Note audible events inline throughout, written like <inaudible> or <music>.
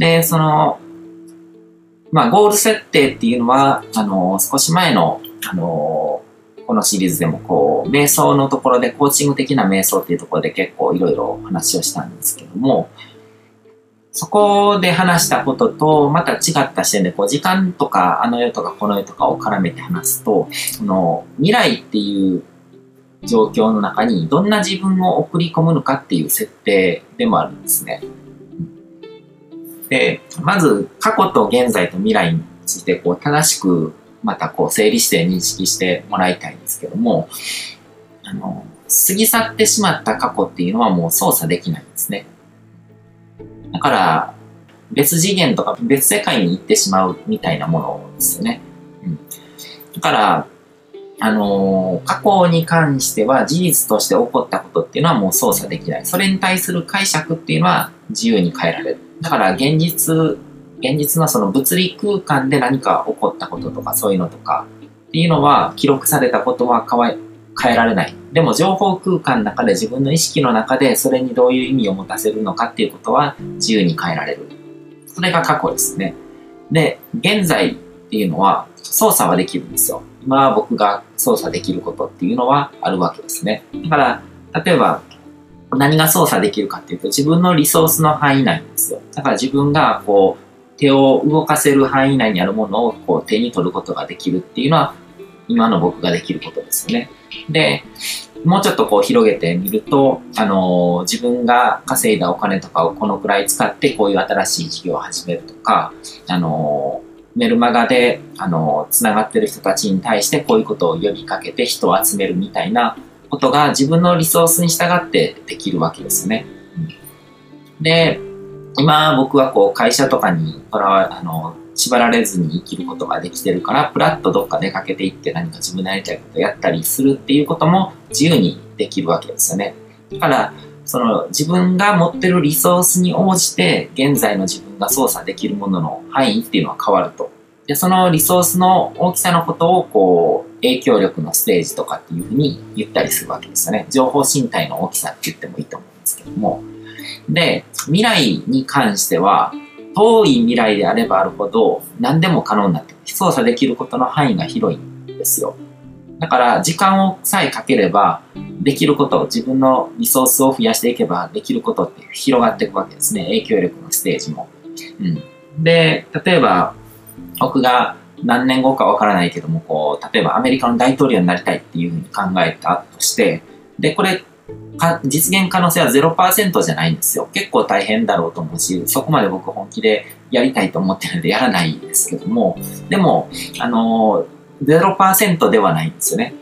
で、その、まあ、ゴール設定っていうのは、あの、少し前の、あの、このシリーズでもこう、瞑想のところで、コーチング的な瞑想っていうところで結構いろいろ話をしたんですけども、そこで話したことと、また違った視点で、こう、時間とか、あの世とかこの世とかを絡めて話すと、その、未来っていう状況の中に、どんな自分を送り込むのかっていう設定でもあるんですね。で、まず、過去と現在と未来について、こう、正しく、またこう、整理して認識してもらいたいんですけども、あの、過ぎ去ってしまった過去っていうのはもう操作できないんですね。だから、別次元とか別世界に行ってしまうみたいなものですよね。うん、だから、あのー、過去に関しては事実として起こったことっていうのはもう操作できない。それに対する解釈っていうのは自由に変えられる。だから現実、現実のその物理空間で何か起こったこととかそういうのとかっていうのは記録されたことは変えられない。でも情報空間の中で自分の意識の中でそれにどういう意味を持たせるのかっていうことは自由に変えられる。それが過去ですね。で、現在っていうのは操作はできるんですよ。今僕が操作できることっていうのはあるわけですね。だから、例えば何が操作できるかっていうと自分のリソースの範囲内なんですよ。だから自分がこう手を動かせる範囲内にあるものをこう手に取ることができるっていうのは今の僕ができることですよね。で、もうちょっとこう広げてみると、あのー、自分が稼いだお金とかをこのくらい使ってこういう新しい事業を始めるとか、あのー、メルマガで、あのー、つながってる人たちに対してこういうことを呼びかけて人を集めるみたいなことが自分のリソースに従ってできるわけですね。で、今僕はこう会社とかにとらわ、あの、縛られずに生きることができてるから、プラッとどっか出かけていって何か自分のやりたいことやったりするっていうことも自由にできるわけですよね。だから、その自分が持ってるリソースに応じて現在の自分が操作できるものの範囲っていうのは変わると。で、そのリソースの大きさのことをこう影響力のステージとかっていうふうに言ったりするわけですよね。情報身体の大きさって言ってもいいと思うんですけども。で、未来に関しては遠い未来であればあるほど何でも可能になって操作できることの範囲が広いんですよ。だから時間をさえかければできること、自分のリソースを増やしていけばできることって広がっていくわけですね。影響力のステージも。うん、で、例えば僕が何年後かわからないけども、こう、例えばアメリカの大統領になりたいっていうふうに考えたとして、で、これ実現可能性は0%じゃないんですよ。結構大変だろうと思うし、そこまで僕本気でやりたいと思ってるのでやらないですけども、でも、あの0%ではないんですよね。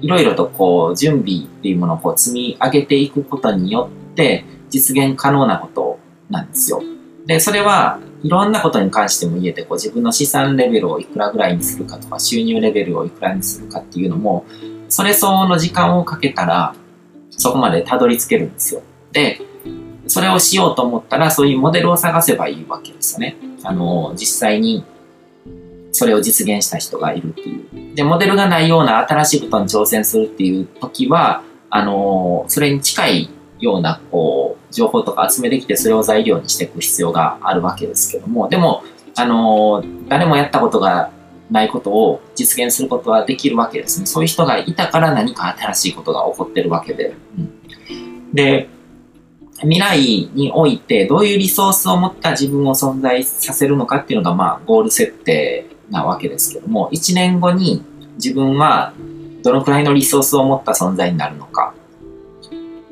いろいろとこう、準備っていうものをこう積み上げていくことによって、実現可能なことなんですよ。で、それはいろんなことに関しても言えて、こう自分の資産レベルをいくらぐらいにするかとか、収入レベルをいくらにするかっていうのも、それ相応の時間をかけたら、そこまでたどり着けるんですよ。で、それをしようと思ったら、そういうモデルを探せばいいわけですよね。あの、実際にそれを実現した人がいるっていう。で、モデルがないような新しいことに挑戦するっていう時は、あの、それに近いような、こう、情報とか集めてきて、それを材料にしていく必要があるわけですけども、でも、あの、誰もやったことがないことを実現することはできるわけですね。そういう人がいたから何か新しいことが起こってるわけで。うん、で、未来においてどういうリソースを持った自分を存在させるのかっていうのが、まあ、ゴール設定なわけですけども、1年後に自分はどのくらいのリソースを持った存在になるのか。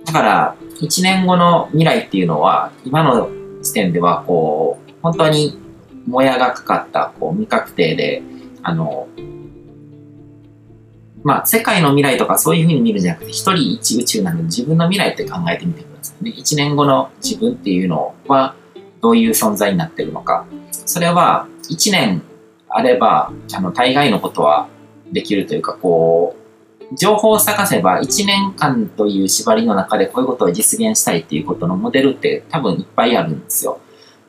だから、1年後の未来っていうのは、今の時点では、こう、本当にもやがかかった、こう、未確定で、あの、まあ、世界の未来とかそういうふうに見るんじゃなくて、一人一宇宙なので自分の未来って考えてみてくださいね。一年後の自分っていうのは、どういう存在になってるのか。それは、一年あれば、あの、大概のことはできるというか、こう、情報を探せば1年間という縛りの中でこういうことを実現したいっていうことのモデルって多分いっぱいあるんですよ。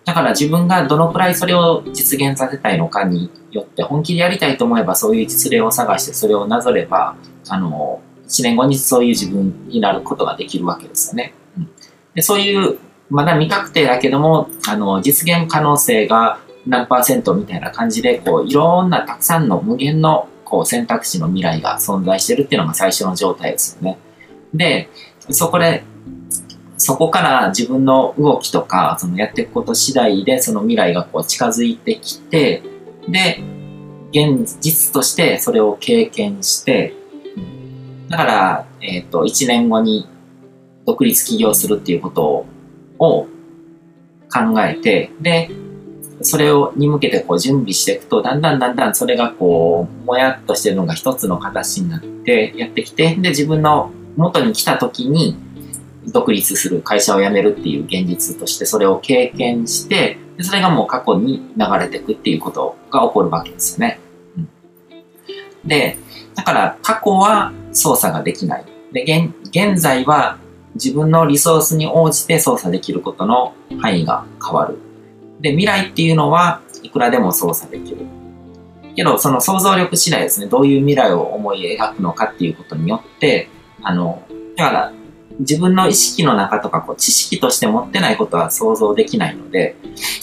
だから自分がどのくらいそれを実現させたいのかによって本気でやりたいと思えばそういう実例を探してそれをなぞれば、あの、1年後にそういう自分になることができるわけですよね。うん、でそういうまだ未確定だけども、あの、実現可能性が何パーセントみたいな感じで、こう、いろんなたくさんの無限のこう選択肢の未来が存在してるっていうのが最初の状態ですよね。で、そこで、そこから自分の動きとか、そのやっていくこと次第で、その未来がこう近づいてきて、で、現実としてそれを経験して、だから、えっ、ー、と、1年後に独立起業するっていうことを考えて、で、それをに向けてこう準備していくと、だんだんだんだんそれがこう、もやっとしてるのが一つの形になってやってきて、で、自分の元に来た時に、独立する会社を辞めるっていう現実としてそれを経験して、でそれがもう過去に流れていくっていうことが起こるわけですよね。うん、で、だから過去は操作ができない。で、現現在は自分のリソースに応じて操作できることの範囲が変わる。で、未来っていうのはいくらでも操作できる。けど、その想像力次第ですね、どういう未来を思い描くのかっていうことによって、あの、だから自分の意識の中とかこう知識として持ってないことは想像できないので、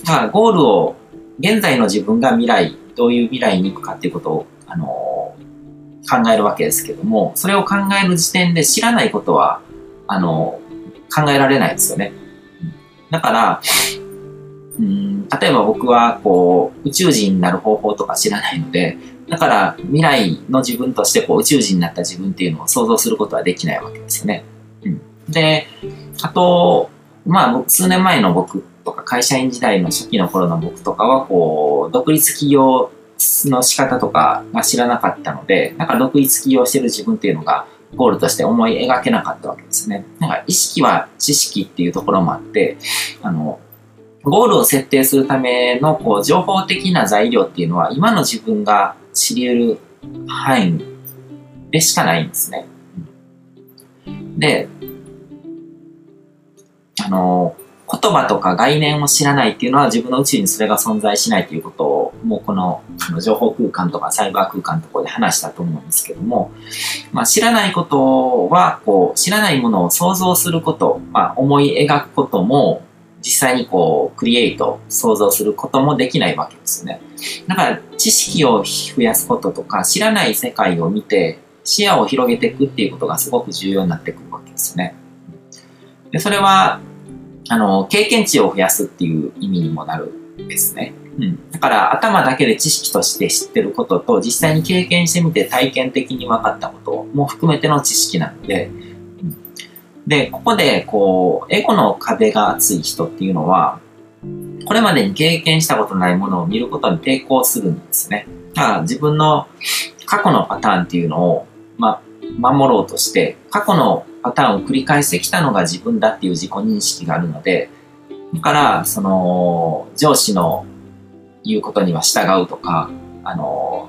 だからゴールを、現在の自分が未来、どういう未来に行くかっていうことを、あの考えるわけですけども、それを考える時点で知らないことは、あの考えられないですよね。だから、うん、例えば僕はこう宇宙人になる方法とか知らないので、だから未来の自分としてこう宇宙人になった自分っていうのを想像することはできないわけですよね。うん、で、あと、まあ数年前の僕とか会社員時代の初期の頃の僕とかはこう独立企業の仕方とかが知らなかったので、なんか独立起業してる自分っていうのがゴールとして思い描けなかったわけですね。なんか意識は知識っていうところもあって、あの、ゴールを設定するためのこう情報的な材料っていうのは今の自分が知り得る範囲でしかないんですね。で、あの、言葉とか概念を知らないっていうのは自分の宇宙にそれが存在しないということをもうこのあの情報空間とかサイバー空間のところで話したと思うんですけども、まあ、知らないことはこう知らないものを想像すること、まあ、思い描くことも実際にこう、クリエイト、想像することもできないわけですよね。だから、知識を増やすこととか、知らない世界を見て、視野を広げていくっていうことがすごく重要になってくるわけですよね。で、それは、あの、経験値を増やすっていう意味にもなるんですね。うん。だから、頭だけで知識として知ってることと、実際に経験してみて体験的に分かったことも含めての知識なので、で、ここで、こう、エゴの壁が厚い人っていうのは、これまでに経験したことないものを見ることに抵抗するんですね。だから自分の過去のパターンっていうのを、ま、守ろうとして、過去のパターンを繰り返してきたのが自分だっていう自己認識があるので、だから、その、上司の言うことには従うとか、あの、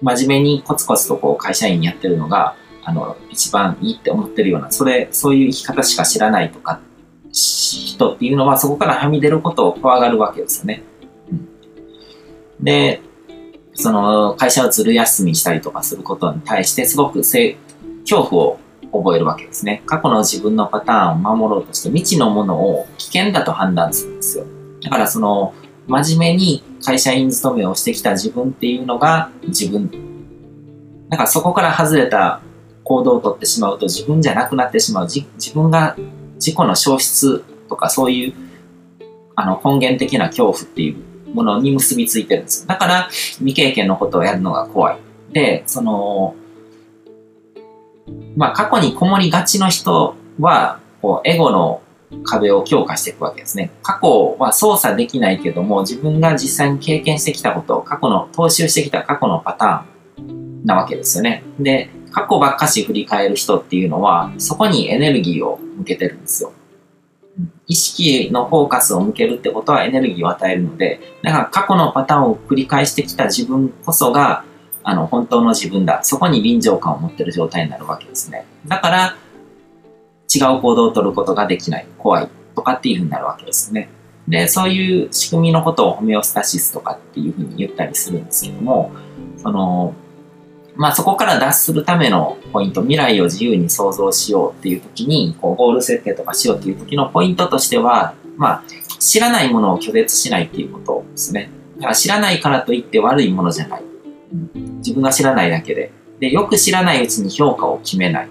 真面目にコツコツとこう会社員やってるのが、あの、一番いいって思ってるような、それ、そういう生き方しか知らないとか、人っていうのはそこからはみ出ることを怖がるわけですよね。うん、で、その会社をずる休みしたりとかすることに対してすごく恐怖を覚えるわけですね。過去の自分のパターンを守ろうとして未知のものを危険だと判断するんですよ。だからその真面目に会社員勤めをしてきた自分っていうのが自分。だからそこから外れた行動をとってしまうと自分じゃなくなってしまう。自分が自己の消失とかそういうあの根源的な恐怖っていうものに結びついてるんですよ。だから未経験のことをやるのが怖い。で、その、まあ過去にこもりがちの人は、こうエゴの壁を強化していくわけですね。過去は操作できないけども、自分が実際に経験してきたことを、過去の、踏襲してきた過去のパターンなわけですよね。で、過去ばっかし振り返る人っていうのは、そこにエネルギーを向けてるんですよ。意識のフォーカスを向けるってことはエネルギーを与えるので、だから過去のパターンを繰り返してきた自分こそが、あの、本当の自分だ。そこに臨場感を持ってる状態になるわけですね。だから、違う行動を取ることができない。怖い。とかっていうふうになるわけですね。で、そういう仕組みのことをホメオスタシスとかっていうふうに言ったりするんですけども、その、まあそこから脱するためのポイント、未来を自由に想像しようっていう時に、こうゴール設定とかしようっていう時のポイントとしては、まあ知らないものを拒絶しないっていうことですね。だから知らないからといって悪いものじゃない。自分が知らないだけで。で、よく知らないうちに評価を決めない。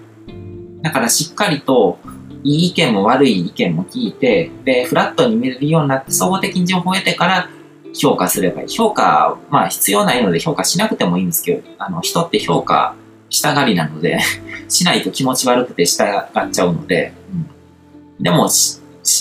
だからしっかりといい意見も悪い意見も聞いて、で、フラットに見れるようになって、総合的に情報を得てから評価すればいい。評価、まあ必要ないので評価しなくてもいいんですけど、あの、人って評価したがりなので <laughs> しないと気持ち悪くて従っちゃうので、うん、でも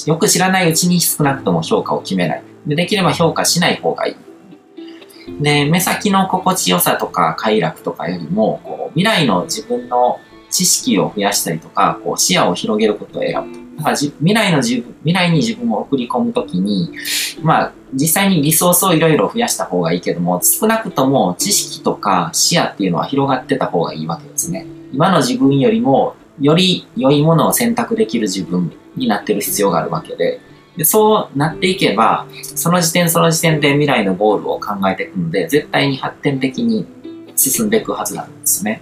よく知らないうちに少なくとも評価を決めない。でできれば評価しない方がいい。で、目先の心地よさとか快楽とかよりも、こう未来の自分の知識を増やしたりとか、こう視野を広げることを選ぶと。だから未来の自分、未来に自分を送り込むときに、まあ、実際にリソースをいろいろ増やした方がいいけども、少なくとも知識とか視野っていうのは広がってた方がいいわけですね。今の自分よりも、より良いものを選択できる自分になってる必要があるわけで、でそうなっていけば、その時点その時点で未来のゴールを考えていくので、絶対に発展的に進んでいくはずなんですね。